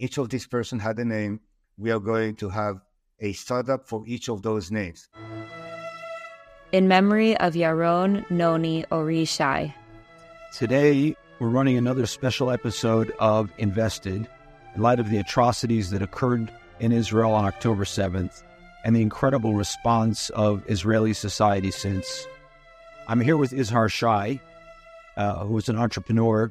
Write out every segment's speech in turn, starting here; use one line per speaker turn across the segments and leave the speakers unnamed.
Each of these person had a name. We are going to have a startup for each of those names.
In memory of Yaron Noni Oree Shay.
Today, we're running another special episode of Invested in light of the atrocities that occurred in Israel on October 7th and the incredible response of Israeli society since. I'm here with Izhar Shay, uh, who is an entrepreneur.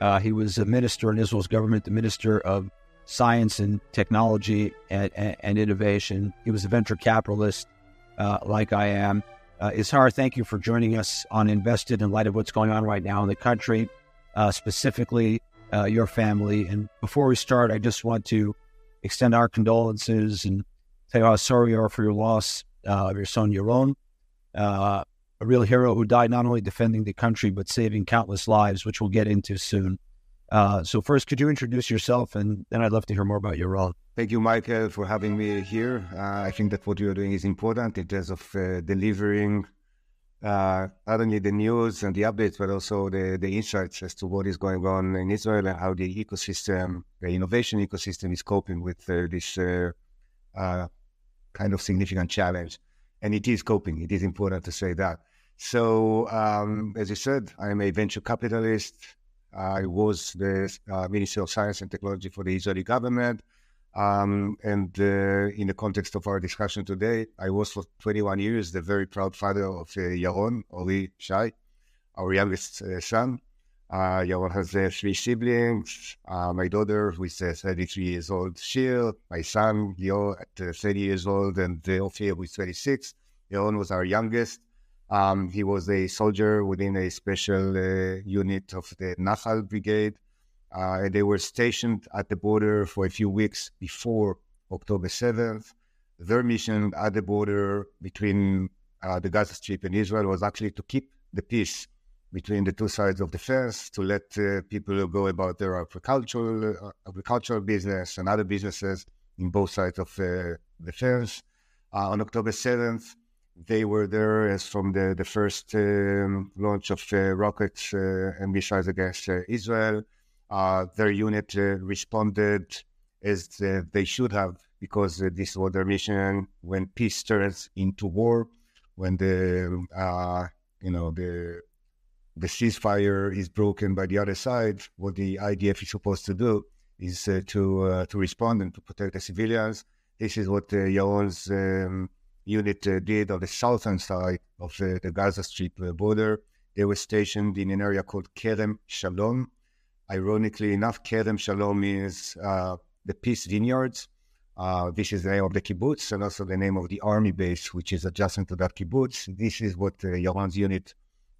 Uh, he was a minister in Israel's government, the minister of science and technology and, and, and innovation. He was a venture capitalist, uh, like I am. Uh, Izhar, thank you for joining us on Invested in light of what's going on right now in the country, uh, specifically uh, your family. And before we start, I just want to extend our condolences and tell how sorry we are for your loss uh, of your son, Yaron, uh, a real hero who died not only defending the country, but saving countless lives, which we'll get into soon. Uh, so, first, could you introduce yourself? And then I'd love to hear more about your role.
Thank you, Michael, for having me here. Uh, I think that what you're doing is important in terms of uh, delivering uh, not only the news and the updates, but also the, the insights as to what is going on in Israel and how the ecosystem, the innovation ecosystem, is coping with uh, this uh, kind of significant challenge. And it is coping. It is important to say that. So, um, as you said, I am a venture capitalist. I was the uh, Minister of Science and Technology for the Israeli government. Um, and uh, in the context of our discussion today, I was for 21 years the very proud father of uh, Yaron, Oree Shay, our youngest uh, son. Uh, Yaron has uh, three siblings. Uh, my daughter, who is uh, 33 years old, Shir. My son, Leo, at uh, 30 years old, and uh, Ophir, who is 26. Yaron was our youngest. Um, he was a soldier within a special uh, unit of the Nahal Brigade. Uh, they were stationed at the border for a few weeks before October 7th. Their mission at the border between uh, the Gaza Strip and Israel was actually to keep the peace between the two sides of the fence, to let uh, people go about their agricultural, uh, agricultural business and other businesses in both sides of uh, the fence. On October 7th, they were there as from the, the first um, launch of rockets and missiles against Israel. Uh, their unit uh, responded as uh, they should have because this was their mission. When peace turns into war, when the you know the the ceasefire is broken by the other side, what the IDF is supposed to do is uh, to uh, to respond and to protect the civilians. This is what uh, Yaron's um, unit uh, did on the southern side of the Gaza Strip border. They were stationed in an area called Kerem Shalom, Ironically enough, Kerem Shalom is uh, the Peace Vineyards. Uh, this is the name of the kibbutz and also the name of the army base, which is adjacent to that kibbutz. This is what uh, Yaron's unit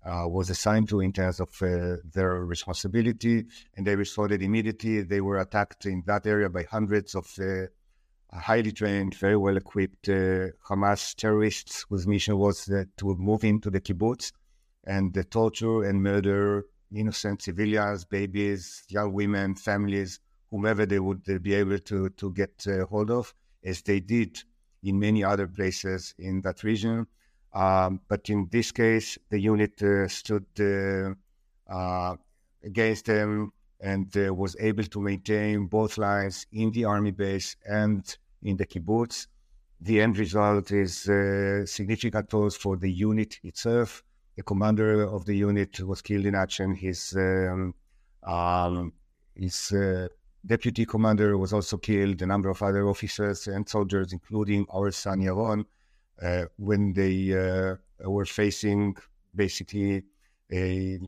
uh, was assigned to in terms of uh, their responsibility, and they responded immediately. They were attacked in that area by hundreds of uh, highly trained, very well equipped uh, Hamas terrorists whose mission was to move into the kibbutz and torture and murder innocent civilians, babies, young women, families, whomever they would be able to, to get uh, hold of, as they did in many other places in that region. Um, but in this case, the unit uh, stood uh, uh against them and uh, was able to maintain both lines in the army base and in the kibbutz. The end result is uh, significant loss for the unit itself, the commander of the unit was killed in action. His um, um, his uh, deputy commander was also killed. A number of other officers and soldiers, including our son Yaron, uh, when they uh, were facing basically a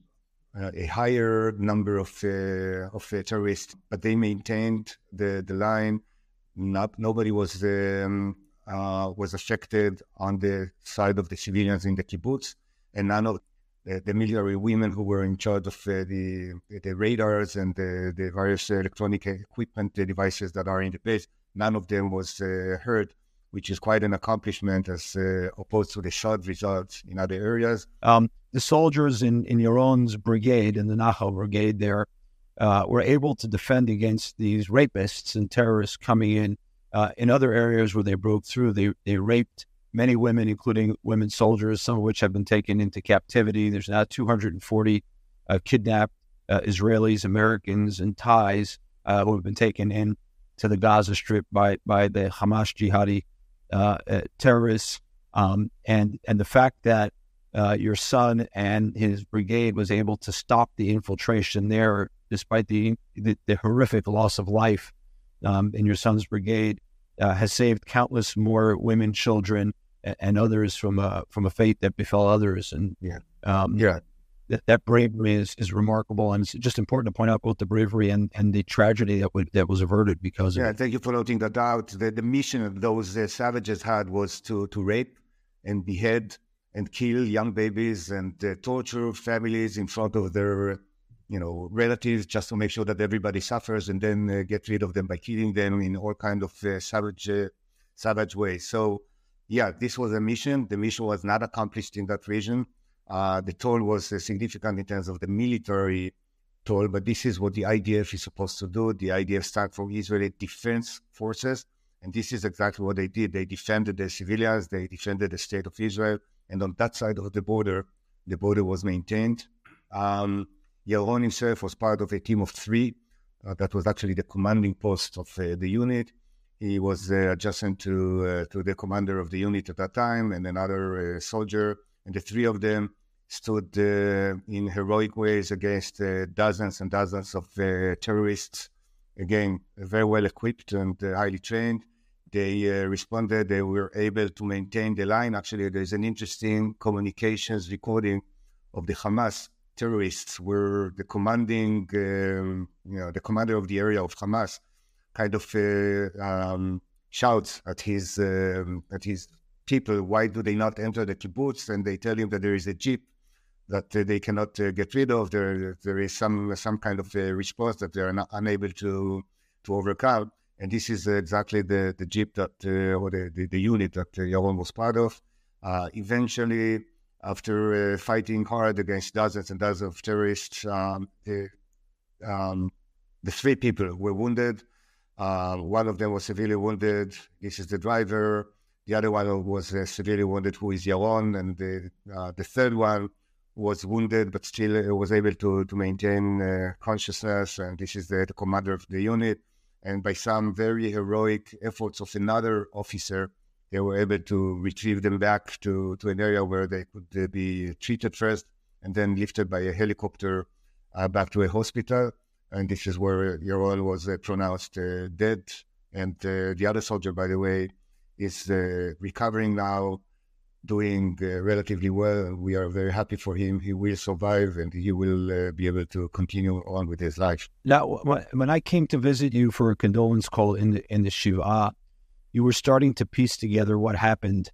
a higher number of uh, of uh, terrorists, but they maintained the the line. Not, nobody was um, uh, was affected on the side of the civilians in the kibbutz and none of the, the, military women who were in charge of uh, the the radars and the, the various electronic equipment the devices that are in the base, none of them was uh, hurt, which is quite an accomplishment as uh, opposed to the shot results in other areas.
Um, the soldiers in, in Yaron's brigade, in the Nahal brigade there, uh, were able to defend against these rapists and terrorists coming in. Uh, in other areas where they broke through, they, they raped many women, including women soldiers, some of which have been taken into captivity. There's now 240 uh, kidnapped uh, Israelis, Americans, and Thais uh, who have been taken in. to the Gaza Strip by by the Hamas jihadi uh, terrorists, um, and and the fact that uh, your son and his brigade was able to stop the infiltration there, despite the the, the horrific loss of life um, in your son's brigade, uh, has saved countless more women, children, and, and, others from a from a fate that befell others. And
yeah,
um, yeah, that, that bravery is, is remarkable, and it's just important to point out both the bravery and, and the tragedy that would, that was averted because
yeah.
of it.
Thank you for noting that out. The, the mission of those uh, savages had was to to rape and behead and kill young babies and uh, torture families in front of their you know relatives just to make sure that everybody suffers and then uh, get rid of them by killing them in all kind of uh, savage uh, savage ways. So yeah, this was a mission. The mission was not accomplished in that region. Uh, the toll was uh, significant in terms of the military toll, but this is what the IDF is supposed to do. The IDF stands for Israeli Defense Forces, and this is exactly what they did. They defended the civilians, they defended the state of Israel, and on that side of the border, the border was maintained. Um, Yaron himself was part of a team of three. Uh, that was actually the commanding post of uh, the unit. He was uh, adjacent to uh, to the commander of the unit at that time, and another uh, soldier and the three of them stood uh, in heroic ways against uh, dozens and dozens of uh, terrorists. Again, very well equipped and highly trained. They responded. They were able to maintain the line. Actually, there's an interesting communications recording of the Hamas terrorists, where the commanding, um, you know, the commander of the area of Hamas, kind of uh, um, shouts at his um, at his people, why do they not enter the kibbutz? And they tell him that there is a jeep that uh, they cannot uh, get rid of. There, there is some some kind of a response that they are not unable to to overcome. And this is exactly the, the jeep that uh, or the, the, the, unit that uh, Yaron was part of. Uh, eventually, after uh, fighting hard against dozens and dozens of terrorists, um, the, um, the three people were wounded. Uh, one of them was severely wounded. This is the driver. The other one was uh, severely wounded, who is Yaron, and the uh, the third one was wounded, but still uh, was able to to maintain uh, consciousness. And this is the, the, commander of the unit. And by some very heroic efforts of another officer, they were able to retrieve them back to to an area where they could uh, be treated first, and then lifted by a helicopter uh, back to a hospital. And this is where Yaron was pronounced dead. And the other soldier, by the way, is uh, recovering now, doing uh, relatively well. We are very happy for him. He will survive and he will uh, be able to continue on with his life.
Now, when I came to visit you for a condolence call in the, in the Shiva, you were starting to piece together what happened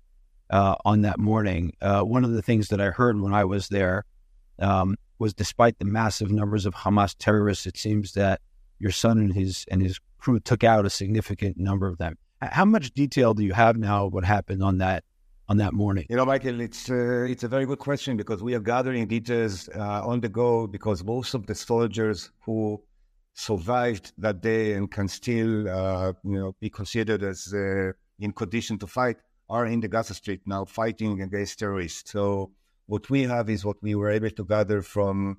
uh, on that morning. Uh, one of the things that I heard when I was there um, was despite the massive numbers of Hamas terrorists, it seems that your son and his and his crew took out a significant number of them. How much detail do you have now of what happened on that on that morning?
You know, Michael, it's uh, it's a very good question because we are gathering details uh, on the go because most of the soldiers who survived that day and can still, uh, you know, be considered as uh, in condition to fight are in the Gaza Strip now fighting against terrorists. So what we have is what we were able to gather from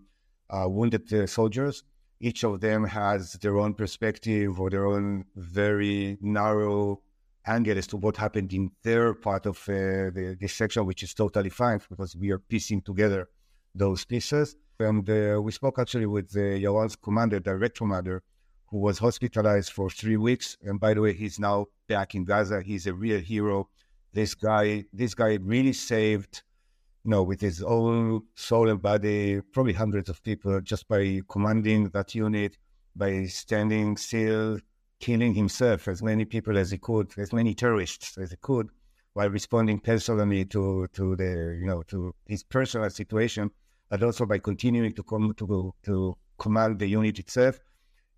uh, wounded uh, soldiers each of them has their own perspective or their own very narrow angle as to what happened in their part of uh, the, this section, which is totally fine because we are piecing together those pieces. And uh, we spoke actually with uh, Yaron's commander, direct commander, who was hospitalized for three weeks. And by the way, he's now back in Gaza. He's a real hero. This guy, this guy really saved you know, with his own soul and body, probably hundreds of people just by commanding that unit, by standing still, killing himself as many people as he could, as many terrorists as he could, while responding personally to to the you know to his personal situation, but also by continuing to come to to command the unit itself.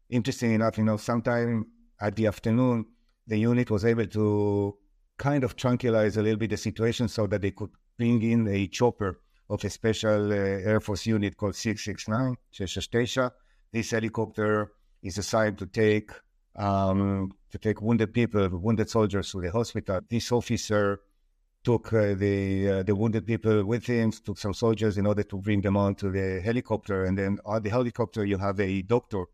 Interesting enough, you know, sometime at the afternoon, the unit was able to kind of tranquilize a little bit the situation so that they could bring in a chopper of a special uh, Air Force unit called 669, Shesha This helicopter is assigned to take um, to take wounded people, wounded soldiers to the hospital. This officer took uh, the uh, the wounded people with him, took some soldiers in order to bring them onto the helicopter. And then on the helicopter, you have a doctor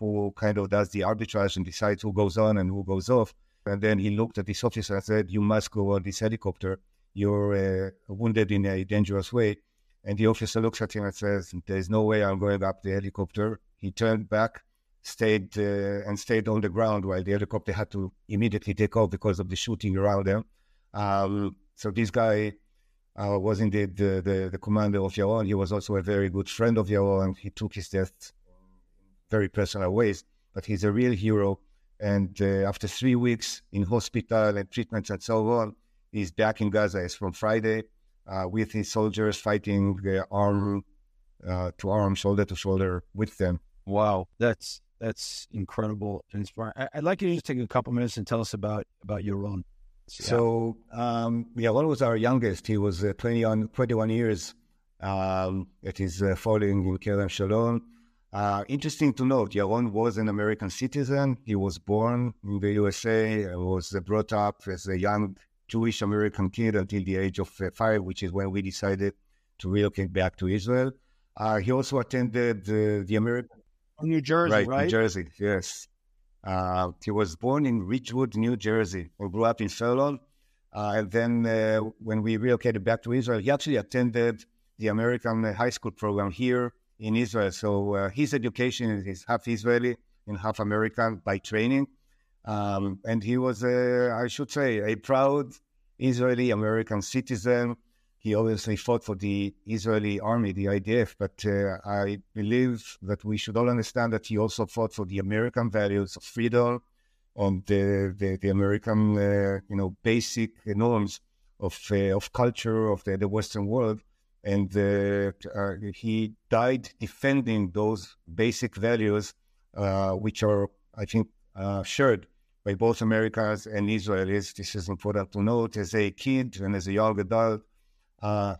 who kind of does the arbitrage and decides who goes on and who goes off. And then he looked at this officer and said, "You must go on this helicopter. You're uh, wounded in a dangerous way." And the officer looks at him and says, "There's no way I'm going up the helicopter." He turned back, stayed uh, and stayed on the ground while the helicopter had to immediately take off because of the shooting around them. Um, so this guy uh, was indeed the, the, the, commander of Yaron. He was also a very good friend of Yaron. He took his death very personal ways, but he's a real hero. And uh, after three weeks in hospital and treatments and so on, he's back in Gaza. It's from Friday uh, with his soldiers fighting arm uh, to arm, shoulder to shoulder with them.
Wow, that's that's incredible and inspiring. I'd like you to just take a couple minutes and tell us about about Yaron.
So, um, Yaron was our youngest. He was uh, 20 21 years um, that is uh, following in Kerem Shalom. Uh, interesting to note, Yaron was an American citizen. He was born in the USA, was brought up as a young Jewish American kid until the age of uh, five, which is when we decided to relocate back to Israel. Uh, he also attended the American.
New Jersey, right? right?
New Jersey, yes. Uh, he was born in Ridgewood, New Jersey, or grew up in Fairlawn. Uh, and then uh, when we relocated back to Israel, he actually attended the American high school program here in Israel. So uh, his education is half Israeli and half American by training. Um, and he was, a, I should say, a proud Israeli American citizen. He obviously fought for the Israeli army, the IDF, but uh, I believe that we should all understand that he also fought for the American values of freedom and the, the, the American, uh, you know, basic norms of, uh, of culture of the, the Western world. And uh, uh, he died defending those basic values, uh, which are, I think, shared by both Americans and Israelis. This is important to note as a kid and as a young adult. Uh,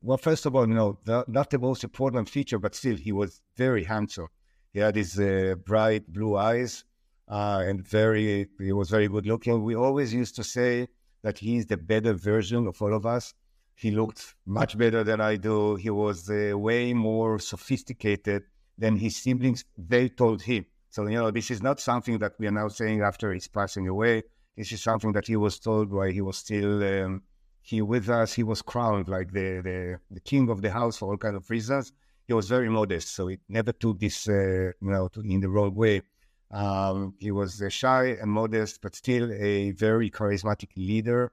well, first of all, you know, the, not the most important feature, but still, he was very handsome. He had his uh, bright blue eyes uh, and very, he was very good looking. We always used to say that he's the better version of all of us. He looked much better than I do. He was uh, way more sophisticated than his siblings. They told him. So, you know, this is not something that we are now saying after he's passing away. This is something that he was told while he was still um, here with us. He was crowned like the, the, the, king of the house for all kind of reasons. He was very modest, so he never took this, uh, you know, in the wrong way. Um, he was uh, shy and modest, but still a very charismatic leader.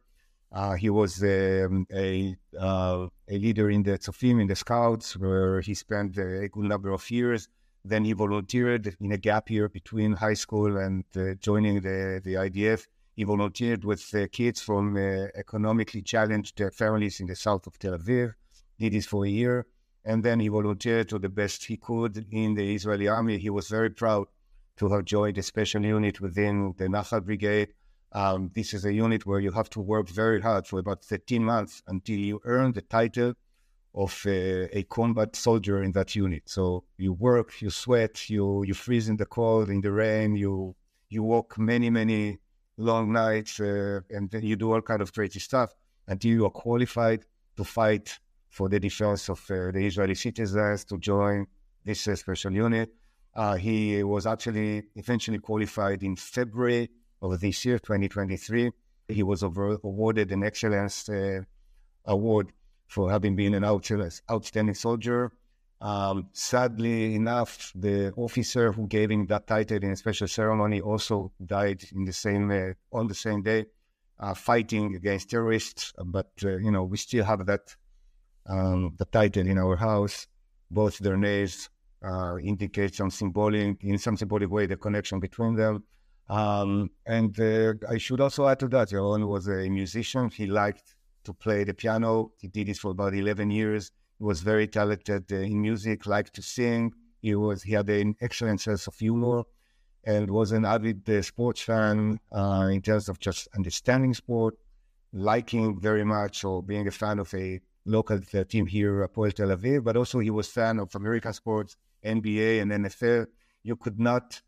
Uh, he was um, a uh, a leader in the Tzofim, in the Scouts, where he spent a good number of years. Then he volunteered in a gap year between high school and uh, joining the, the IDF. He volunteered with uh, kids from uh, economically challenged uh, families in the south of Tel Aviv, did this for a year. And then he volunteered to the best he could in the Israeli army. He was very proud to have joined a special unit within the Nahal Brigade. Um, this is a unit where you have to work very hard for about 13 months until you earn the title of a, a, combat soldier in that unit. So you work, you sweat, you you freeze in the cold, in the rain, you you walk many many long nights, uh, and then you do all kind of crazy stuff until you are qualified to fight for the defense of uh, the Israeli citizens to join this uh, special unit. Uh, he was actually eventually qualified in February of this year, 2023. He was awarded an excellence uh, award for having been an outstanding soldier. Um, sadly enough, the officer who gave him that title in a special ceremony also died in the same uh, on the same day, uh, fighting against terrorists. But uh, you know, we still have that um, the title in our house. Both their names uh, indicate some symbolic, in some symbolic way, the connection between them. Um, and uh, I should also add to that, Yaron was a musician. He liked to play the piano. He did it for about 11 years. He was very talented uh, in music, liked to sing. He was he had an excellent sense of humor and was an avid uh, sports fan uh, in terms of just understanding sport, liking very much or being a fan of a local uh, team here, Hapoel Tel Aviv, but also he was fan of American sports, NBA and NFL. You could not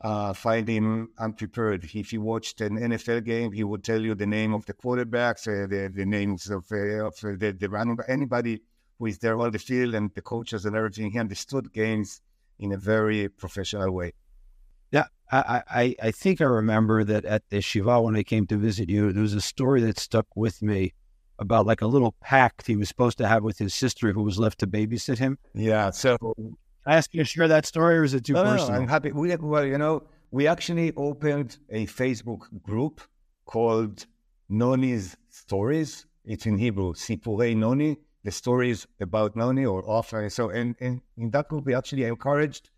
uh, find him unprepared. If he watched an NFL game, he would tell you the name of the quarterbacks, uh, the, the names of, uh, of uh, the, the running anybody who is there on the field and the coaches and everything. He understood games in a very professional way.
Yeah, I, I, I think I remember that at the Shiva when I came to visit you, there was a story that stuck with me about like a little pact he was supposed to have with his sister who was left to babysit him.
Yeah. So
ask you to share that story, or is it too
no,
personal?
No, I'm happy. We, well, you know, we actually opened a Facebook group called Noni's Stories. It's in Hebrew, Sipurei Noni, the stories about Noni or offer. So, and, and in that group, we actually encouraged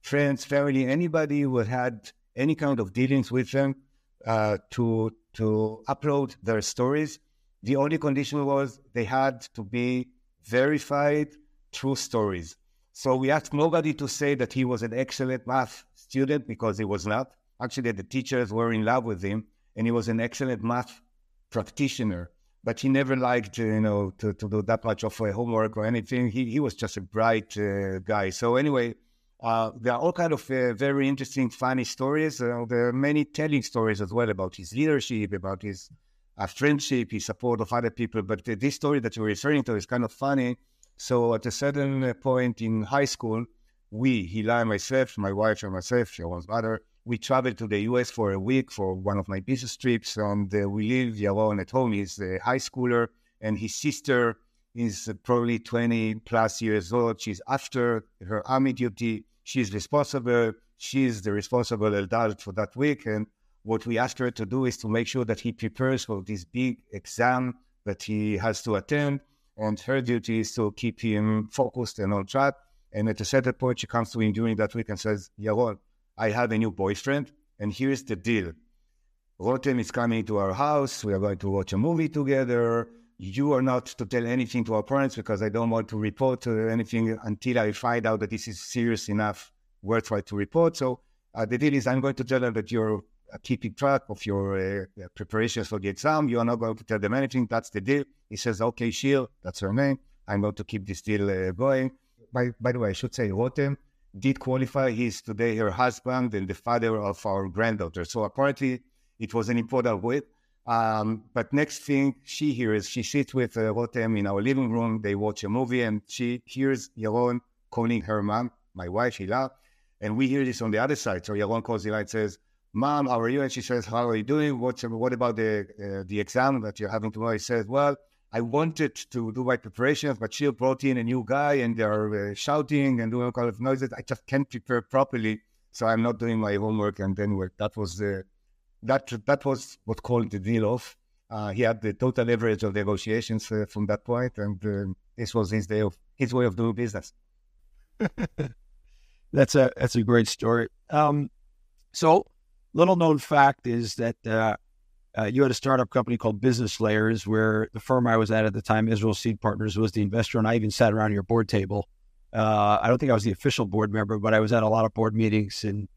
friends, family, anybody who had any kind of dealings with them uh, to to upload their stories. The only condition was they had to be verified true stories. So we asked nobody to say that he was an excellent math student because he was not. Actually, the teachers were in love with him, and he was an excellent math practitioner. But he never liked, you know, to, to do that much of a homework or anything. He he was just a bright uh, guy. So anyway, uh, there are all kind of uh, very interesting, funny stories. Uh, there are many telling stories as well about his leadership, about his uh, friendship, his support of other people. But this story that you're referring to is kind of funny. So at a certain point in high school, we, Hila and myself, my wife and myself, Yaron's mother, we traveled to the US for a week for one of my business trips. And uh, we leave Yaron at home. He's a high schooler, and his sister is probably 20 plus years old. She's after her army duty. She's responsible. She's the responsible adult for that week. And what we asked her to do is to make sure that he prepares for this big exam that he has to attend. And her duty is to keep him focused and on track. And at a certain point, she comes to him during that week and says, Yaron, I have a new boyfriend, and here's the deal. Rotem is coming to our house. We are going to watch a movie together. You are not to tell anything to our parents because I don't want to report anything until I find out that this is serious enough, worthwhile to report. So uh, the deal is I'm going to tell them that you're uh, keeping track of your uh, preparations for the exam. You are not going to tell them anything. That's the deal. He says, okay, Shir, that's her name. I'm going to keep this deal uh, going. By, by the way, I should say Rotem did qualify. He's today her husband and the father of our granddaughter. So apparently it was an important win. Um, but next thing she hears, she sits with uh, Rotem in our living room. They watch a movie and she hears Yaron calling her mom, my wife, Hila. And we hear this on the other side. So Yaron calls Hila and says, Mom, how are you? And she says, How are you doing? What's, what about the, uh, the exam that you're having tomorrow? He says, Well, I wanted to do my preparations, but she brought in a new guy and they're uh, shouting and doing all kind of noises. I just can't prepare properly, so I'm not doing my homework. And then that was the that that was what called the deal off. Uh, he had the total leverage of negotiations uh, from that point, and uh, this was his day of his way of doing business.
that's a that's a great story. Um, so, little known fact is that uh, uh, you had a startup company called Business Layers, where the firm I was at at the time, Israel Seed Partners, was the investor, and I even sat around your board table. Uh, I don't think I was the official board member, but I was at a lot of board meetings in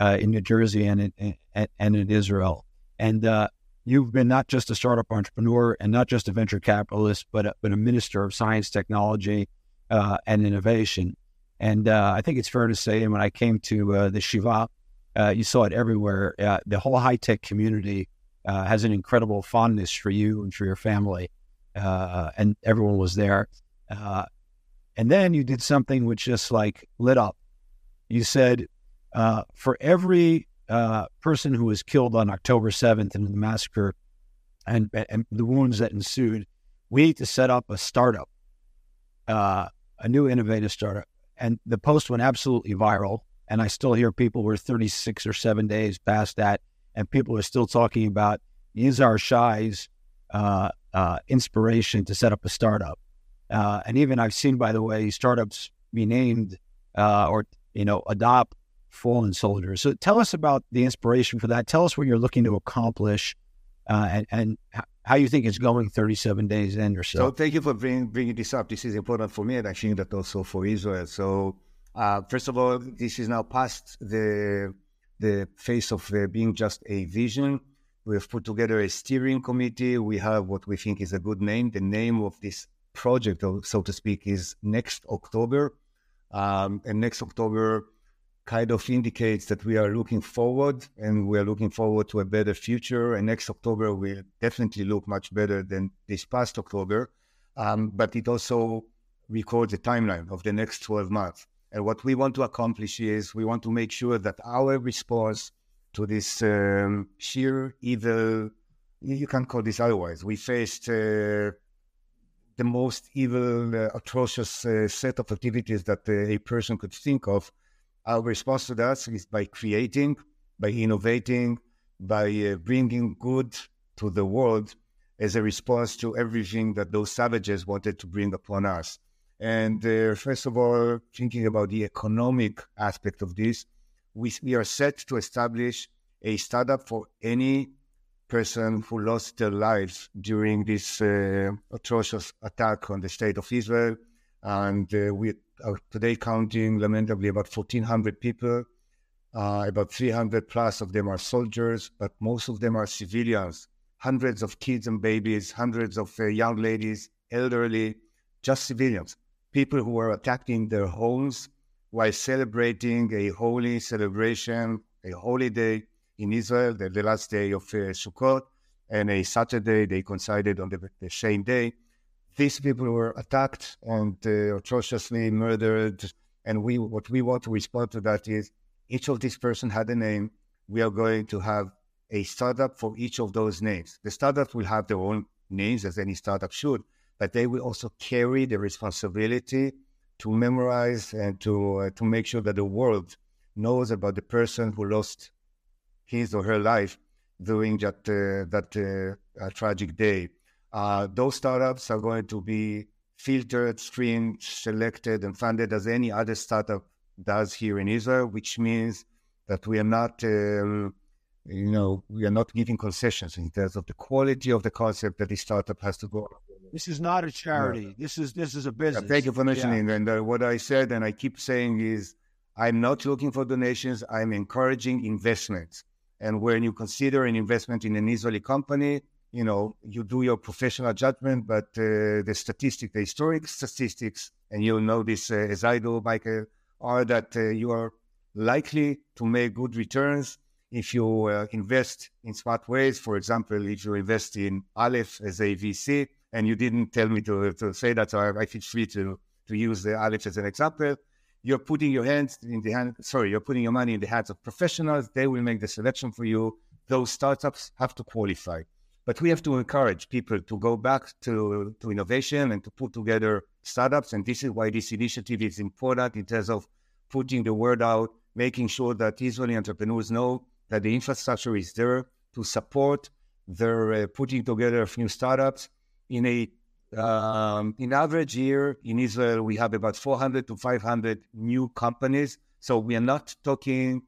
uh, in New Jersey and in, and, and in Israel. And uh, you've been not just a startup entrepreneur and not just a venture capitalist, but a, but a minister of science, technology, uh, and innovation. And I think it's fair to say, and when I came to the Shiva, you saw it everywhere. the whole high tech community uh, has an incredible fondness for you and for your family. Uh, and everyone was there. Uh, and then you did something which just like lit up. You said, uh, for every uh, person who was killed on October 7th in the massacre and, and the wounds that ensued, we need to set up a startup, uh, a new innovative startup. And the post went absolutely viral. And I still hear people were 36 or seven days past that and people are still talking about Yizhar Shay's uh, uh, inspiration to set up a startup. Uh, and even I've seen, by the way, startups be named uh, or you know adopt fallen soldiers. So tell us about the inspiration for that. Tell us what you're looking to accomplish, uh, and, and how you think it's going 37 days in or so.
So thank you for bringing, bringing this up. This is important for me, and I think that also for Israel. So uh, first of all, this is now past the the phase of uh, being just a vision. We have put together a steering committee. We have what we think is a good name. The name of this project, so to speak, is Next October. Um, and Next October kind of indicates that we are looking forward and we are looking forward to a better future. And next October will definitely look much better than this past October. Um, but it also records a timeline of the next 12 months. And what we want to accomplish is we want to make sure that our response to this um, sheer evil. You can't call this otherwise. We faced uh, the most evil, uh, atrocious uh, set of activities that uh, a person could think of. Our response to that is by creating, by innovating, by uh, bringing good to the world as a response to everything that those savages wanted to bring upon us. And uh, first of all, thinking about the economic aspect of this, we, we are set to establish a startup for any person who lost their lives during this uh, atrocious attack on the state of Israel. And uh, we are today counting, lamentably, about 1,400 people. Uh, about 300 plus of them are soldiers, but most of them are civilians. Hundreds of kids and babies, hundreds of uh, young ladies, elderly, just civilians. People who were attacked in their homes while celebrating a holy celebration, a holy day in Israel, the, the last day of uh, Sukkot, and a Saturday they coincided on the, the same day. These people were attacked and uh, atrociously murdered. And we, what we want to respond to that is each of these person had a name. We are going to have a startup for each of those names. The startup will have their own names, as any startup should, but they will also carry the responsibility to memorize and to uh, to make sure that the world knows about the person who lost his or her life during that uh, that uh, tragic day. Uh, those startups are going to be filtered, screened, selected, and funded as any other startup does here in Israel, which means that we are not, um, you know, we are not giving concessions in terms of the quality of the concept that the startup has to go.
This is not a charity. No. This is this is a business.
Thank you for mentioning. Yeah. And uh, what I said, and I keep saying, is I'm not looking for donations. I'm encouraging investments. And when you consider an investment in an Israeli company, you know, you do your professional judgment, but uh, the statistics, the historic statistics, and you'll know this uh, as I do, Michael, are that uh, you are likely to make good returns if you uh, invest in smart ways. For example, if you invest in Aleph as a VC, and you didn't tell me to, to say that, so I, I feel free to, to use the Aleph as an example. You're putting your hands in the hand sorry you're putting your money in the hands of professionals. They will make the selection for you. Those startups have to qualify. But we have to encourage people to go back to, to innovation and to put together startups. And this is why this initiative is important in terms of putting the word out making sure that israeli entrepreneurs know that the infrastructure is there to support their uh, putting together of new startups in a um, in average year in Israel, we have about 400 to 500 new companies. So we are not talking,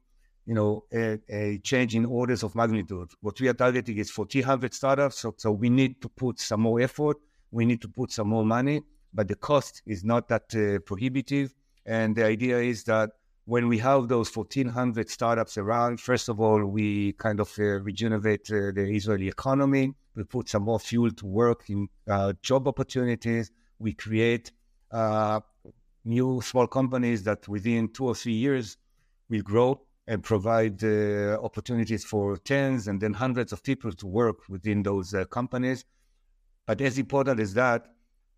you know, a, a change in orders of magnitude. What we are targeting is 1,400 startups. So, so we need to put some more effort. We need to put some more money, but the cost is not that uh, prohibitive. And the idea is that when we have those 1,400 startups around, first of all, we kind of uh, regenerate uh, the Israeli economy. We put some more fuel to work in uh, job opportunities. We create uh, new small companies that within two or three years will grow and provide uh, opportunities for tens and then hundreds of people to work within those uh, companies. But as important as that,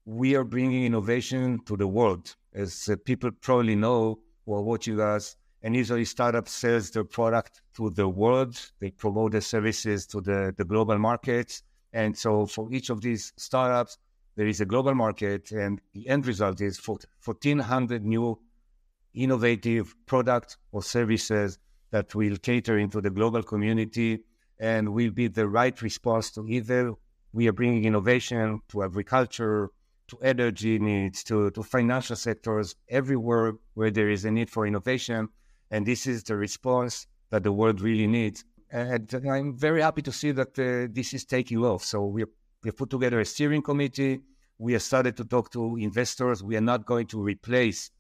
we are bringing innovation to the world. As people probably know, who are watching us, an Israeli startup sells their product to the world. They promote their services to the, the global markets. And so for each of these startups, there is a global market, and the end result is 1,400 new innovative products or services that will cater into the global community and will be the right response to either we are bringing innovation to agriculture, to energy needs, to, to financial sectors, everywhere where there is a need for innovation. And this is the response that the world really needs. And I'm very happy to see that uh, this is taking off. So we we put together a steering committee. We have started to talk to investors. We are not going to replace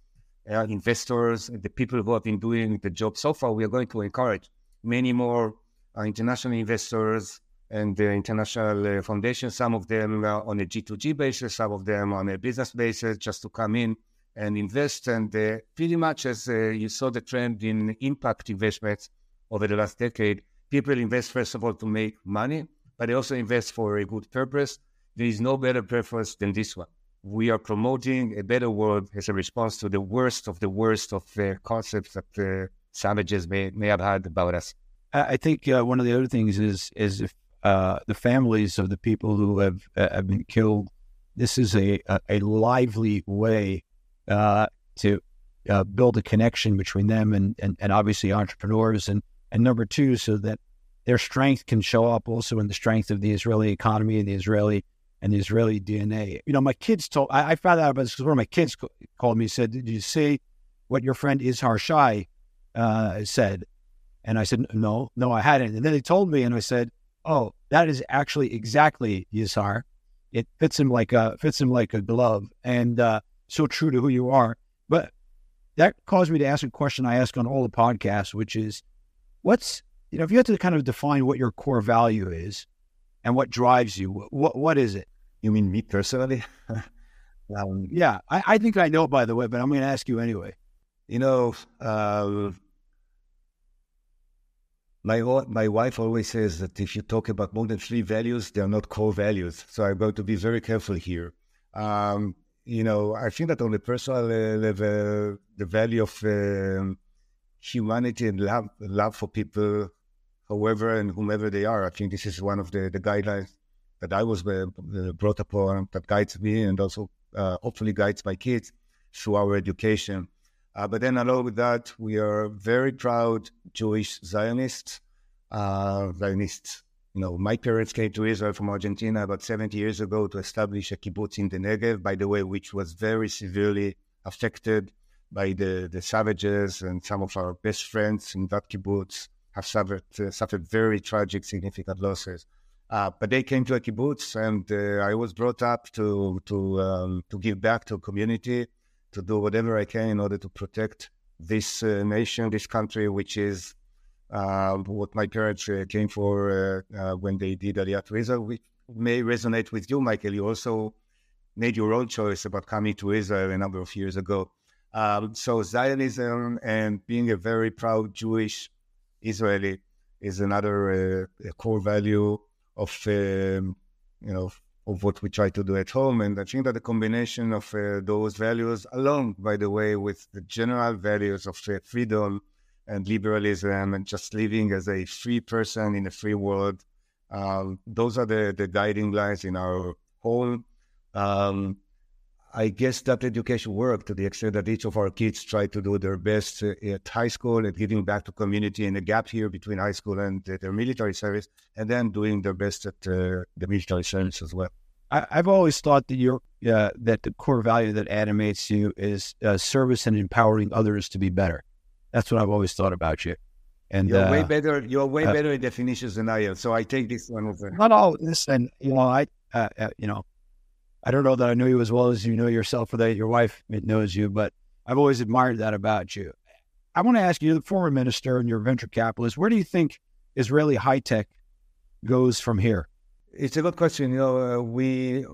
uh, investors, the people who have been doing the job so far. We are going to encourage many more uh, international investors, and international uh, foundations, some of them on a G2G basis, some of them on a business basis, just to come in and invest. And uh, pretty much as you saw the trend in impact investments over the last decade, people invest first of all to make money, but they also invest for a good purpose. There is no better purpose than this one. We are promoting a better world as a response to the worst of the worst of the concepts that the savages may, may have had about us.
I think uh, one of the other things is is if uh, the families of the people who have uh, have been killed, this is a a, a lively way uh, to uh, build a connection between them and, and and obviously entrepreneurs and and number two, so that their strength can show up also in the strength of the Israeli economy and the Israeli and the Israeli DNA. You know, my kids told I, I found out about this because one of my kids called me and said, "Did you see what your friend Izhar Shay uh, said?" And I said, no, no, I hadn't. And then they told me, and I said, oh, that is actually exactly Yizhar. It fits him like a fits him like a glove, and uh, so true to who you are. But that caused me to ask a question I ask on all the podcasts, which is, what's you know, if you had to kind of define what your core value is and what drives you, what what is it?
You mean me personally?
um, yeah, I, I, think I know, by the way, but I'm going to ask you anyway.
You know, uh, my my wife always says that if you talk about more than three values, they are not core values. So I'm going to be very careful here. Um, you know, I think that on the personal level, the value of um, humanity and love, love for people, however and whomever they are, I think this is one of the, the guidelines that I was uh, brought upon that guides me and also uh, hopefully guides my kids through our education. Uh, but then along with that, we are very proud Jewish Zionists. Uh, Zionists, you know, my parents came to Israel from Argentina about 70 years ago to establish a kibbutz in the Negev, by the way, which was very severely affected by the, the savages and some of our best friends in that kibbutz have suffered, uh, suffered very tragic, significant losses. Uh, but they came to a kibbutz, and uh, I was brought up to to um, to give back to community to do whatever I can in order to protect this uh, nation, this country, which is uh, what my parents uh, came for uh, when they did Aliyah to Israel, which may resonate with you, Michael. You also made your own choice about coming to Israel a number of years ago. Um, so Zionism and being a very proud Jewish Israeli is another uh, core value of um, you know of what we try to do at home. And I think that the combination of uh, those values, along, by the way, with the general values of uh, freedom and liberalism and just living as a free person in a free world, um, those are the, the guiding lines in our home. Um, I guess that education worked to the extent that each of our kids try to do their best uh, at high school and giving back to community and the gap here between high school and their military service, and then doing their best at uh, the military service as well.
I, have always thought that your uh, that the core value that animates you is uh, service and empowering others to be better. That's what I've always thought about you.
And you're uh, way better. You're way uh, better in definitions than I am. So I take this one over.
Not all this, and you know, I, uh, uh, you know, I don't know that I know you as well as you know yourself, or that your wife knows you, but I've always admired that about you. I want to ask you, the former minister and your venture capitalist, where do you think Israeli high tech goes from here?
It's a good question. You know, uh, we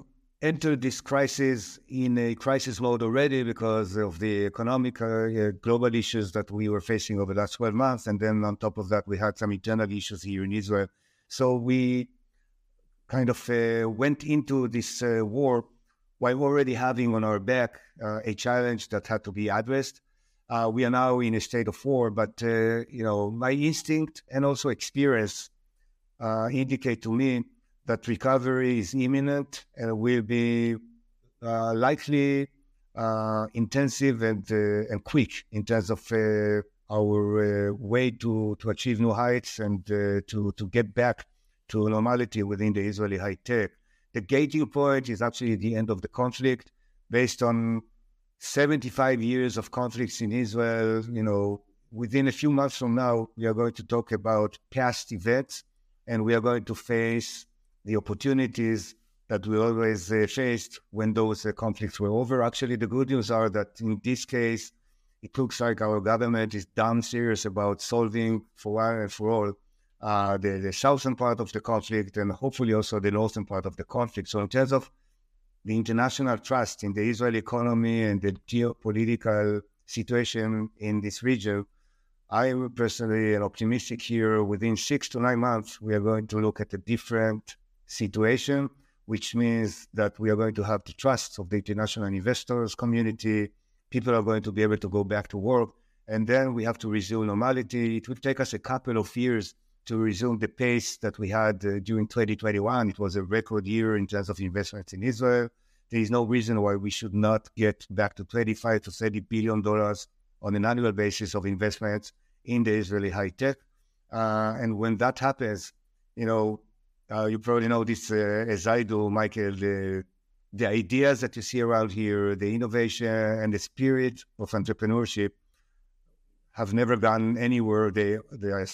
entered this crisis in a crisis mode already because of the economic uh, global issues that we were facing over the last 12 months. And then on top of that, we had some internal issues here in Israel. So we kind of uh, went into this uh, war while already having on our back uh, a challenge that had to be addressed. We are now in a state of war, but you know, my instinct and also experience indicate to me that recovery is imminent and will be uh, likely uh, intensive and uh, and quick in terms of our way to to achieve new heights and to to get back to normality within the Israeli high tech. The gating point is actually the end of the conflict, based on 75 years of conflicts in Israel. You know, within a few months from now, we are going to talk about past events, and we are going to face the opportunities that we always uh, faced when those uh, conflicts were over. Actually, the good news are that in this case, it looks like our government is damn serious about solving for one and for all uh, the, the southern part of the conflict and hopefully also the northern part of the conflict. So, in terms of the international trust in the Israeli economy and the geopolitical situation in this region, I am personally optimistic here. Within six to nine months, we are going to look at a different situation, which means that we are going to have the trust of the international investors community. People are going to be able to go back to work. And then we have to resume normality. It will take us a couple of years to resume the pace that we had uh, during 2021. It was a record year in terms of investments in Israel. There is no reason why we should not get back to 25 to 30 billion dollars on an annual basis of investments in the Israeli high tech. Uh, and when that happens, you know, uh, you probably know this uh, as I do, Michael. The the ideas that you see around here, the innovation and the spirit of entrepreneurship have never gone anywhere. They they are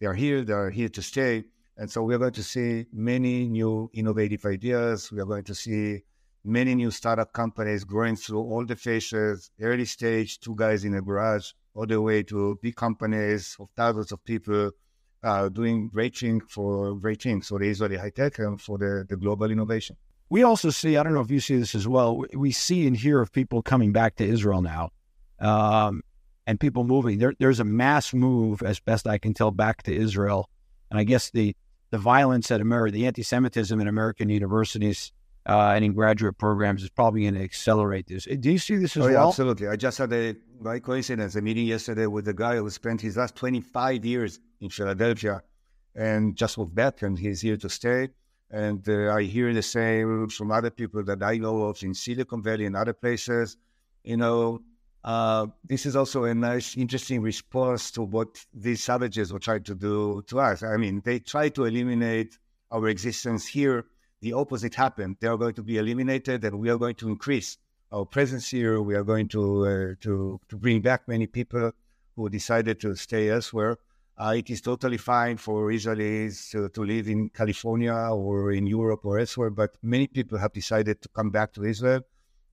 they are here. They are here to stay. And so we are going to see many new innovative ideas. We are going to see many new startup companies growing through all the phases, early stage, two guys in a garage, all the way to big companies of thousands of people uh, doing great things for great things for the Israeli high tech and for the, the global innovation.
We also see, I don't know if you see this as well, we see and hear of people coming back to Israel now um, and people moving. There, there's a mass move, as best I can tell, back to Israel. And I guess the, the violence at America, the anti Semitism in American universities uh, and in graduate programs is probably going to accelerate this. Do you see this as
oh, yeah,
well?
Absolutely. I just had a, by coincidence, a meeting yesterday with a guy who spent his last 25 years in Philadelphia and just moved back, and he's here to stay. And uh, I hear the same from other people that I know of in Silicon Valley and other places. You know, uh, this is also a nice, interesting response to what these savages were trying to do to us. I mean, they try to eliminate our existence here the opposite happened. They are going to be eliminated, and we are going to increase our presence here. We are going to uh, to to bring back many people who decided to stay elsewhere. Uh, it is totally fine for Israelis to, to live in California or in Europe or elsewhere, but many people have decided to come back to Israel,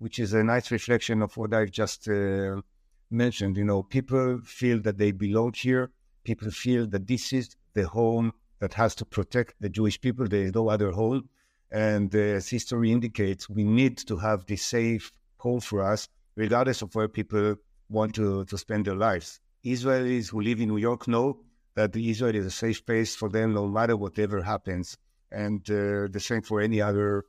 which is a nice reflection of what I've just uh, mentioned. You know, people feel that they belong here. People feel that this is the home that has to protect the Jewish people. There is no other home. And uh, as history indicates, we need to have this safe home for us, regardless of where people want to, to spend their lives. Israelis who live in New York know that Israel is a safe place for them no matter whatever happens. And uh, the same for any other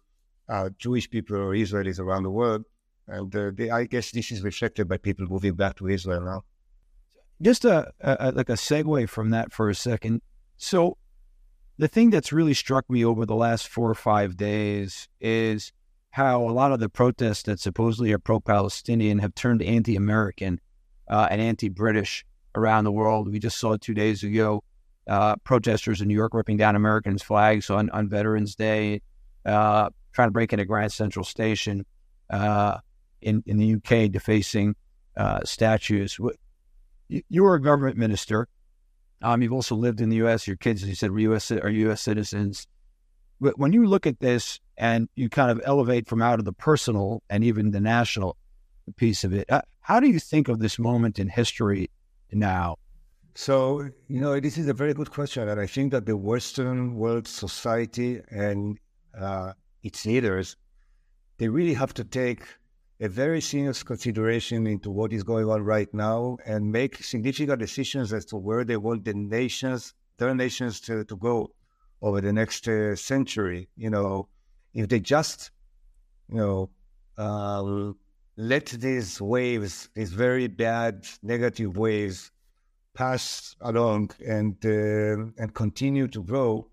uh, Jewish people or Israelis around the world. And uh, they, I guess this is reflected by people moving back to Israel now.
Just a, a, like a segue from that for a second. So the thing that's really struck me over the last four or five days is how a lot of the protests that supposedly are pro-Palestinian have turned anti-American uh, and anti-British around the world. We just saw two days ago uh, protesters in New York ripping down Americans' flags on, on Veterans Day, uh, trying to break into Grand Central Station uh, in in the UK, defacing uh, statues. You were a government minister. Um, you've also lived in the U.S. Your kids, you said, are U.S. are U.S. citizens. But when you look at this and you kind of elevate from out of the personal and even the national piece of it, uh, how do you think of this moment in history now?
So, you know, this is a very good question. And I think that the Western world society and uh, its leaders, they really have to take a very serious consideration into what is going on right now and make significant decisions as to where they want the nations, their nations to, to go over the next uh, century. You know, if they just, you know, uh, let these waves, these very bad negative waves, pass along and uh, and continue to grow,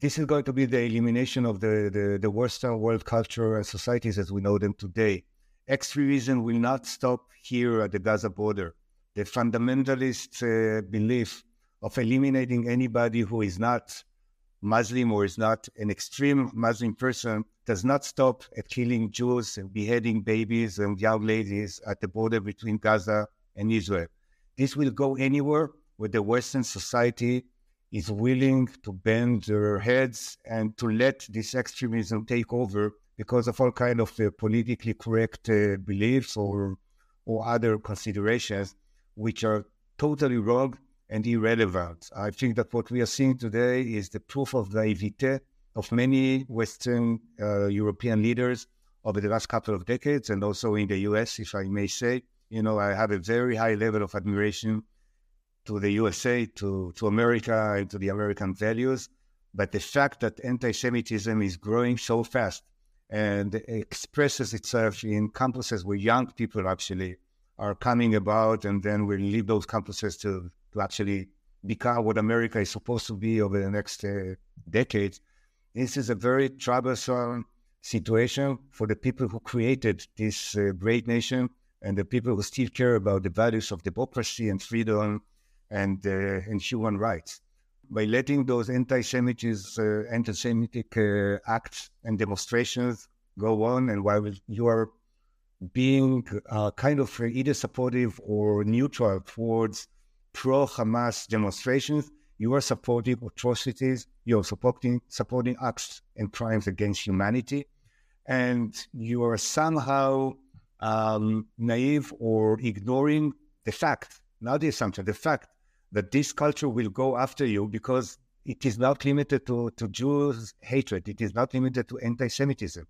this is going to be the elimination of the, the, the Western world culture and societies as we know them today. Extremism will not stop here at the Gaza border. The fundamentalist uh, belief of eliminating anybody who is not Muslim or is not an extreme Muslim person does not stop at killing Jews and beheading babies and young ladies at the border between Gaza and Israel. This will go anywhere where the Western society is willing to bend their heads and to let this extremism take over because of all kind of uh, politically correct uh, beliefs or or other considerations which are totally wrong and irrelevant. I think that what we are seeing today is the proof of naivete of many Western uh, European leaders over the last couple of decades, and also in the US, if I may say. You know, I have a very high level of admiration to the USA, to, to America, and to the American values. But the fact that anti Semitism is growing so fast and expresses itself in campuses where young people actually are coming about, and then we leave those campuses to, to actually become what America is supposed to be over the next uh, decades. This is a very troublesome situation for the people who created this uh, great nation and the people who still care about the values of democracy and freedom and uh, and human rights. By letting those anti-Semitic, uh, anti-Semitic uh, acts and demonstrations go on, and while you are being uh, kind of either supportive or neutral towards pro-Hamas demonstrations, you are supporting atrocities, you are supporting supporting acts and crimes against humanity, and you are somehow um, naive or ignoring the fact, not the assumption, the fact that this culture will go after you because it is not limited to, to Jews' hatred. It is not limited to anti-Semitism.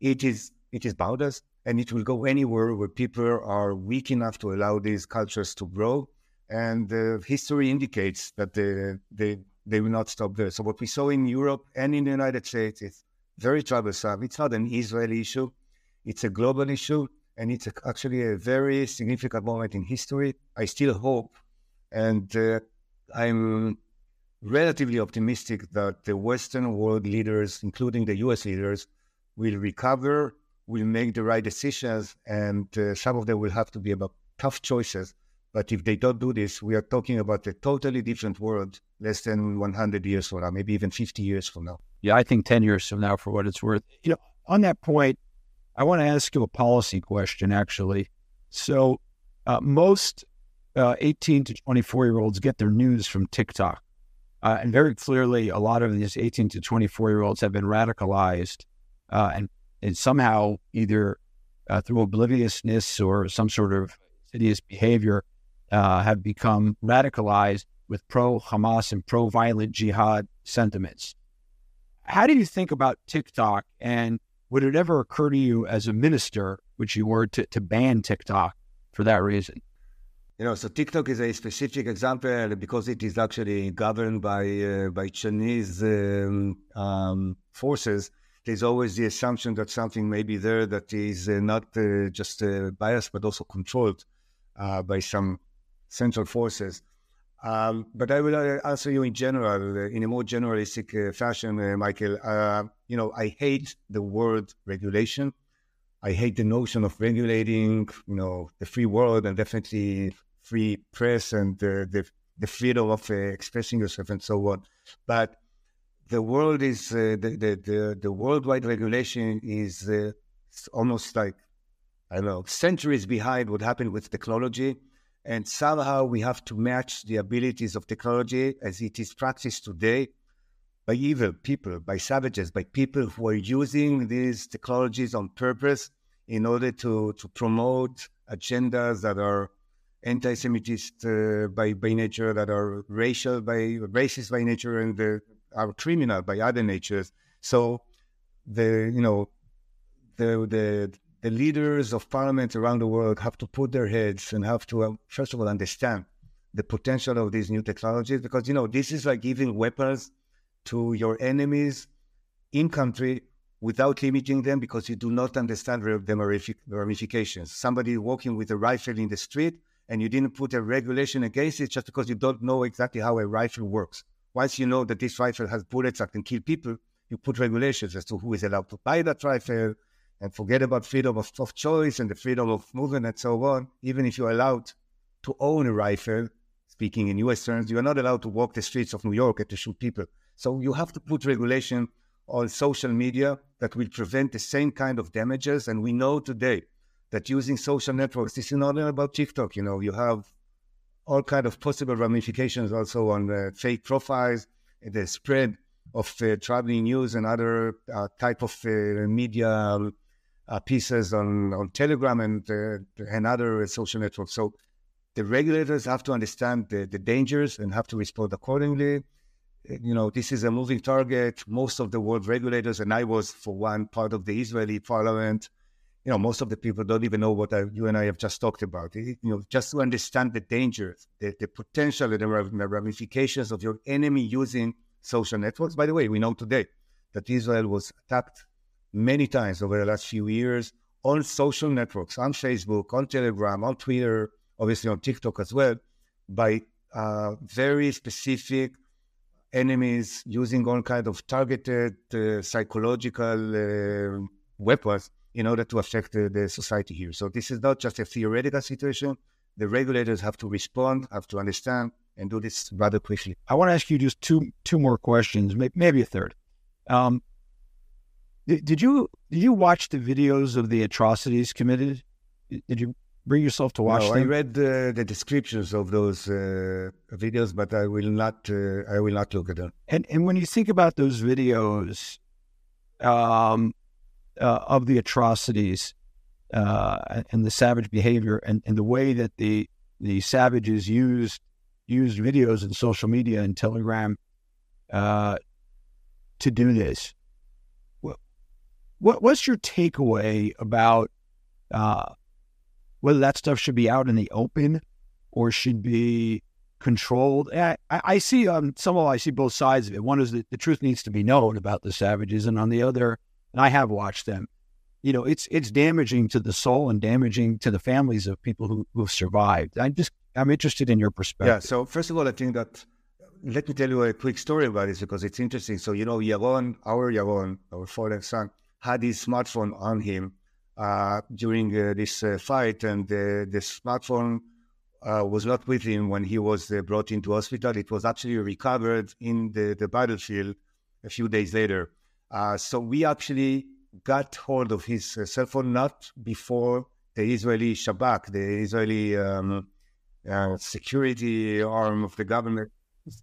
It is it is boundless, and it will go anywhere where people are weak enough to allow these cultures to grow. And uh, history indicates that they, they they will not stop there. So what we saw in Europe and in the United States is very troublesome. It's not an Israeli issue; it's a global issue, and it's a, actually a very significant moment in history. I still hope and uh, I'm relatively optimistic that the Western world leaders, including the US leaders, will recover, will make the right decisions, and uh, some of them will have to be about tough choices. But if they don't do this, we are talking about a totally different world less than 100 years from now, maybe even 50 years from now.
Yeah, I think 10 years from now, for what it's worth. You know, on that point, I want to ask you a policy question, actually. So, uh, most uh, 18 to 24 year olds get their news from TikTok. Uh, and very clearly, a lot of these 18 to 24 year olds have been radicalized uh, and, and somehow either uh, through obliviousness or some sort of insidious behavior uh, have become radicalized with pro Hamas and pro violent jihad sentiments. How do you think about TikTok? And would it ever occur to you as a minister, which you were, to, to ban TikTok for that reason?
You know, so TikTok is a specific example because it is actually governed by uh, by Chinese um, um, forces. There's always the assumption that something may be there that is uh, not uh, just uh, biased but also controlled uh, by some central forces. Um, but I will uh, answer you in general, in a more generalistic fashion, Michael. you know, I hate the word regulation. I hate the notion of regulating, you know, the free world and definitely free press and the, the, the freedom of uh, expressing yourself and so on. But the world is uh, the, the, the the worldwide regulation is uh, almost like I don't know centuries behind what happened with technology, and somehow we have to match the abilities of technology as it is practiced today by evil people, by savages, by people who are using these technologies on purpose in order to to promote agendas that are anti-Semitist uh, by by nature, that are racial by racist by nature, and are criminal by other natures. So the you know the the the leaders of parliament around the world have to put their heads and have to uh, first of all understand the potential of these new technologies because you know this is like giving weapons to your enemies in country without limiting them because you do not understand the ramifications. Somebody walking with a rifle in the street and you didn't put a regulation against it just because you don't know exactly how a rifle works. Once you know that this rifle has bullets that can kill people, you put regulations as to who is allowed to buy that rifle and forget about freedom of, of choice and the freedom of movement and so on. Even if you're allowed to own a rifle, speaking in US terms, you are not allowed to walk the streets of New York and to shoot people. So you have to put regulation on social media that will prevent the same kind of damages. And we know today that using social networks, this is not only about TikTok, you know, you have all kind of possible ramifications also on the fake profiles, the spread of uh, traveling news and other uh, type of uh, media uh, pieces on, on Telegram and, uh, and other social networks. So the regulators have to understand the, the dangers and have to respond accordingly. You know, this is a moving target. Most of the world regulators, and I was for one part of the Israeli parliament, you know, most of the people don't even know what I, you and I have just talked about. you know, just to understand the dangers, the, the potential, and the ramifications of your enemy using social networks. By the way, we know today that Israel was attacked many times over the last few years on social networks, on Facebook, on Telegram, on Twitter, obviously on TikTok as well, by uh, very specific enemies using all kind of targeted uh, psychological uh, weapons in order to affect the society here. So this is not just a theoretical situation. The regulators have to respond, have to understand, and do this rather quickly.
I want to ask you just two two more questions, maybe a third. Um, did, did you did you watch the videos of the atrocities committed? Did you bring yourself to watch
no,
them?
I read the, the descriptions of those uh, videos, but I will not uh, I will not look at them.
And and when you think about those videos um, uh, of the atrocities uh, and the savage behavior and, and the way that the the savages used used videos and social media and Telegram uh, to do this. What, what what's your takeaway about uh, whether that stuff should be out in the open or should be controlled? I, I see um, some of I see both sides of it. One is that the truth needs to be known about the savages, and on the other, and I have watched them. You know, it's it's damaging to the soul and damaging to the families of people who who've survived. I'm just I'm interested in your perspective.
Yeah. So first of all, I think that let me tell you a quick story about this because it's interesting. So you know, Yaron, our Yaron, our fallen son, had his smartphone on him uh, during uh, this uh, fight, and the smartphone uh, was not with him when he was uh, brought into hospital. It was actually recovered in the, the battlefield a few days later. Uh, so we actually got hold of his cell phone not before the Israeli Shabak, the Israeli um, uh, security arm of the government.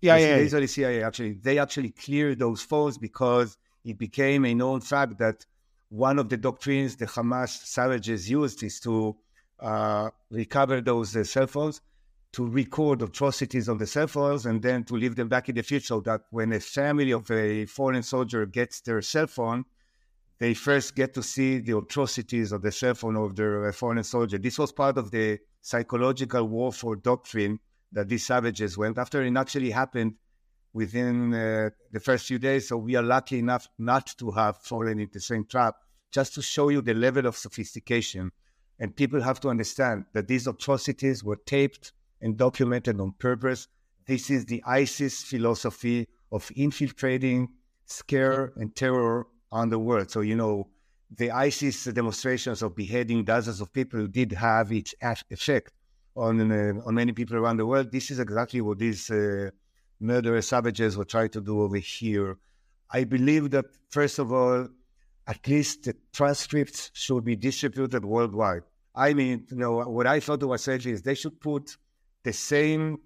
CIA. The Israeli CIA actually they actually cleared those phones because it became a known fact that one of the doctrines the Hamas savages used is to uh, recover those uh, cell phones, to record atrocities on the cell phones, and then to leave them back in the future so that when a family of a foreign soldier gets their cell phone, they first get to see the atrocities of the cell phone of their foreign soldier. This was part of the psychological warfare doctrine that these savages went after. It actually happened within uh, the first few days. So we are lucky enough not to have fallen into the same trap, just to show you the level of sophistication. And people have to understand that these atrocities were taped and documented on purpose. This is the ISIS philosophy of infiltrating, scare, and terror on the world. So, you know, the ISIS demonstrations of beheading dozens of people did have its effect on uh, on many people around the world. This is exactly what these uh, murderous savages were trying to do over here. I believe that first of all, at least the transcripts should be distributed worldwide. I mean, you know, what I thought was essentially is they should put the same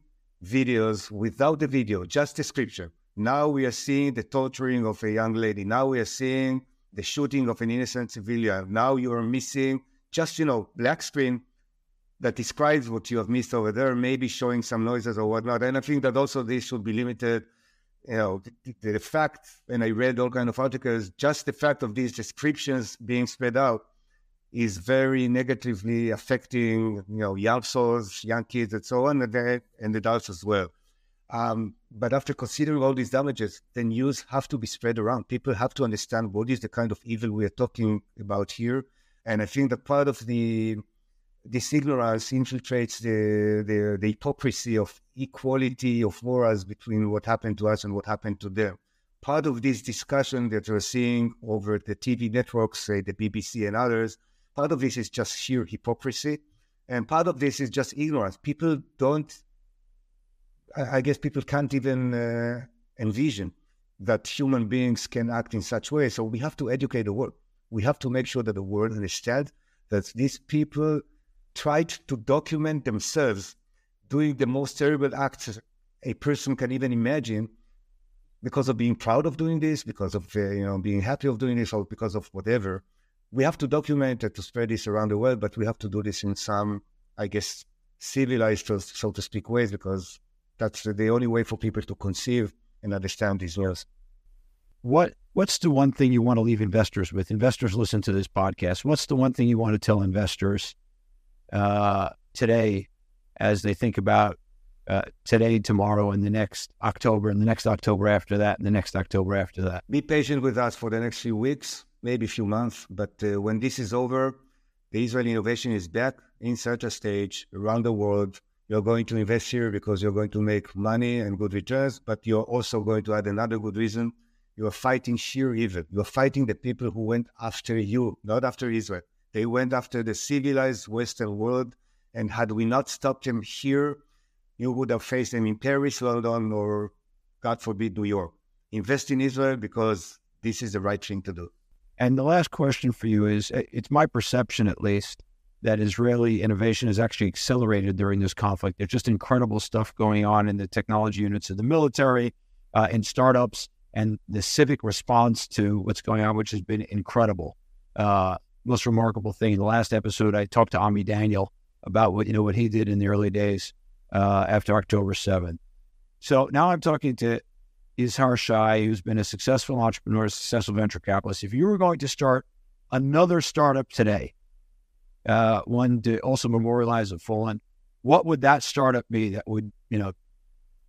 videos without the video, just description. Now we are seeing the torturing of a young lady. Now we are seeing the shooting of an innocent civilian. Now you are missing just, you know, black screen that describes what you have missed over there, maybe showing some noises or whatnot. And I think that also this should be limited. You know, the, the fact, and I read all kind of articles, just the fact of these descriptions being spread out is very negatively affecting, you know, young souls, young kids, and so on, and, the, and adults as well. Um, but after considering all these damages, the news have to be spread around. People have to understand what is the kind of evil we are talking about here. And I think that part of the this ignorance infiltrates the, the, the hypocrisy of equality of morals between what happened to us and what happened to them. Part of this discussion that we're seeing over the TV networks, say the BBC and others, part of this is just sheer hypocrisy. And part of this is just ignorance. People don't I guess people can't even uh, envision that human beings can act in such way. So we have to educate the world. We have to make sure that the world understands that these people tried to document themselves doing the most terrible acts a person can even imagine because of being proud of doing this, because of uh, you know being happy of doing this, or because of whatever. We have to document it to spread this around the world, but we have to do this in some, I guess, civilized, so to speak, ways because that's the only way for people to conceive and understand these laws.
What What's the one thing you want to leave investors with? Investors listen to this podcast. What's the one thing you want to tell investors uh, today as they think about uh, today, tomorrow, and the next October, and the next October after that, and the next October after that?
Be patient with us for the next few weeks, maybe a few months. But uh, when this is over, the Israeli innovation is back in such a stage around the world You're going to invest here because you're going to make money and good returns, but you're also going to add another good reason. You're fighting sheer evil. You're fighting the people who went after you, not after Israel. They went after the civilized Western world. And had we not stopped them here, you would have faced them in Paris, London, or God forbid, New York. Invest in Israel because this is the right thing to do.
And the last question for you is it's my perception, at least, that Israeli innovation has actually accelerated during this conflict. There's just incredible stuff going on in the technology units of the military, uh, in startups, and the civic response to what's going on, which has been incredible. Uh, most remarkable thing in the last episode, I talked to Ami Daniel about what you know what he did in the early days uh, after October 7th. So now I'm talking to Yizhar Shay, who's been a successful entrepreneur, successful venture capitalist. If you were going to start another startup today, uh, one to also memorialize a fallen, what would that startup be that would, you know,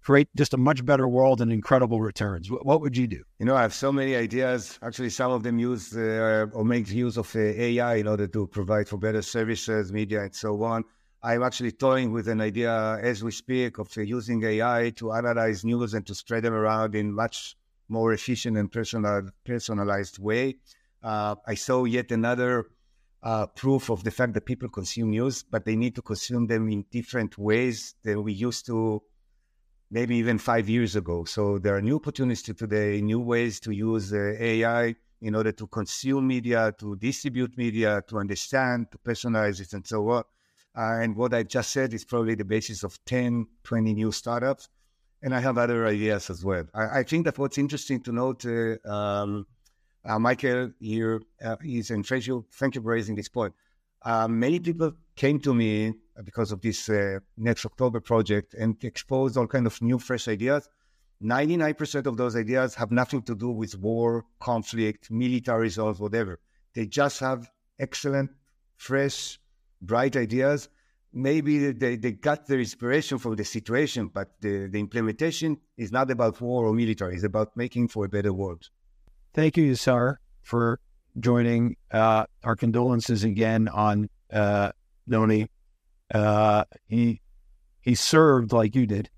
create just a much better world and incredible returns? What, what would you do?
You know, I have so many ideas. Actually, some of them use uh, or make use of uh, AI in order to provide for better services, media, and so on. I'm actually toying with an idea as we speak of uh, using AI to analyze news and to spread them around in much more efficient and personal, personalized way. Uh, I saw yet another uh, proof of the fact that people consume news, but they need to consume them in different ways than we used to maybe even five years ago. So there are new opportunities today, new ways to use uh, AI in order to consume media, to distribute media, to understand, to personalize it, and so on. Uh, and what I just said is probably the basis of 10, 20 new startups. And I have other ideas as well. I, I think that what's interesting to note, uh, um, uh, Michael here uh, is, and thank you, thank you for raising this point. Uh, many people came to me because of this uh, Next October project and exposed all kind of new, fresh ideas. 99% of those ideas have nothing to do with war, conflict, militarism, whatever. They just have excellent, fresh, bright ideas. Maybe they, they got their inspiration from the situation, but the, the implementation is not about war or military. It's about making for a better world.
Thank you, Yizhar, for joining. Uh, our condolences again on uh, Noni. Uh, he he served like you did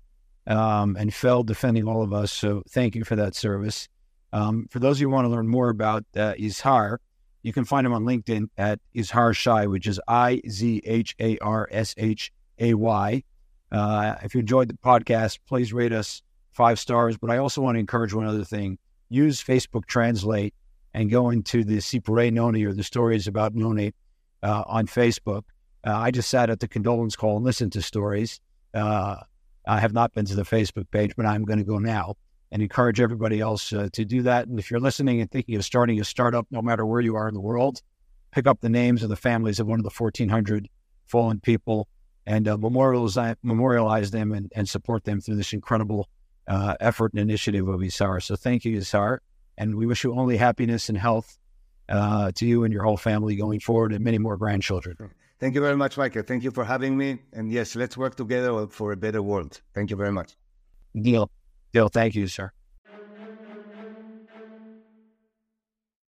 um, and fell defending all of us. So thank you for that service. Um, for those who want to learn more about uh, Yizhar, you can find him on LinkedIn at Izhar Shay, which is I Z H A R S H A Y. Uh, if you enjoyed the podcast, please rate us five stars. But I also want to encourage one other thing use Facebook Translate and go into the Sipure Noni or the stories about Noni uh, on Facebook. Uh, I just sat at the condolence call and listened to stories. Uh, I have not been to the Facebook page, but I'm going to go now and encourage everybody else uh, to do that. And if you're listening and thinking of starting a startup, no matter where you are in the world, pick up the names of the families of one of the 1,400 fallen people and uh, memorialize, memorialize them and, and, support them through this incredible uh, effort and initiative of Yizhar. So thank you, Yizhar. And we wish you only happiness and health uh, to you and your whole family going forward and many more grandchildren.
Thank you very much, Michael. Thank you for having me. And yes, let's work together for a better world. Thank you very much.
Deal. Deal. Thank you, sir.